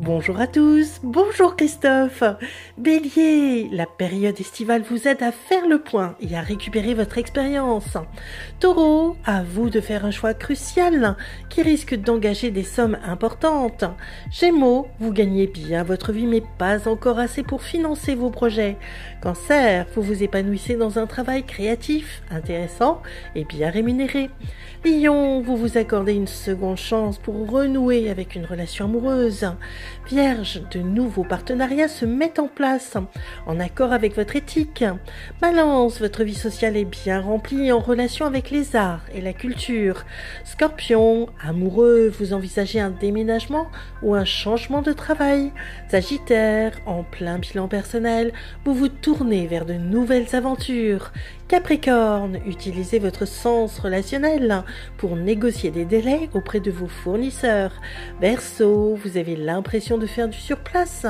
Bonjour à tous, bonjour Christophe. Bélier, la période estivale vous aide à faire le point et à récupérer votre expérience. Taureau, à vous de faire un choix crucial qui risque d'engager des sommes importantes. Gémeaux, vous gagnez bien votre vie mais pas encore assez pour financer vos projets. Cancer, vous vous épanouissez dans un travail créatif, intéressant et bien rémunéré. Lion, vous vous accordez une seconde chance pour renouer avec une relation amoureuse. Vierge, de nouveaux partenariats se mettent en place en accord avec votre éthique. Balance, votre vie sociale est bien remplie en relation avec les arts et la culture. Scorpion, amoureux, vous envisagez un déménagement ou un changement de travail. Sagittaire, en plein bilan personnel, vous vous tournez vers de nouvelles aventures. Capricorne, utilisez votre sens relationnel pour négocier des délais auprès de vos fournisseurs. Verseau, vous avez l'impression de faire du surplace,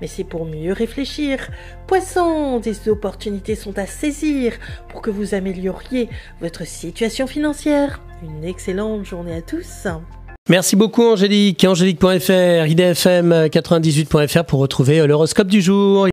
mais c'est pour mieux réfléchir. Poisson, des opportunités sont à saisir pour que vous amélioriez votre situation financière. Une excellente journée à tous. Merci beaucoup Angélique. Angélique.fr, idfm98.fr pour retrouver l'horoscope du jour.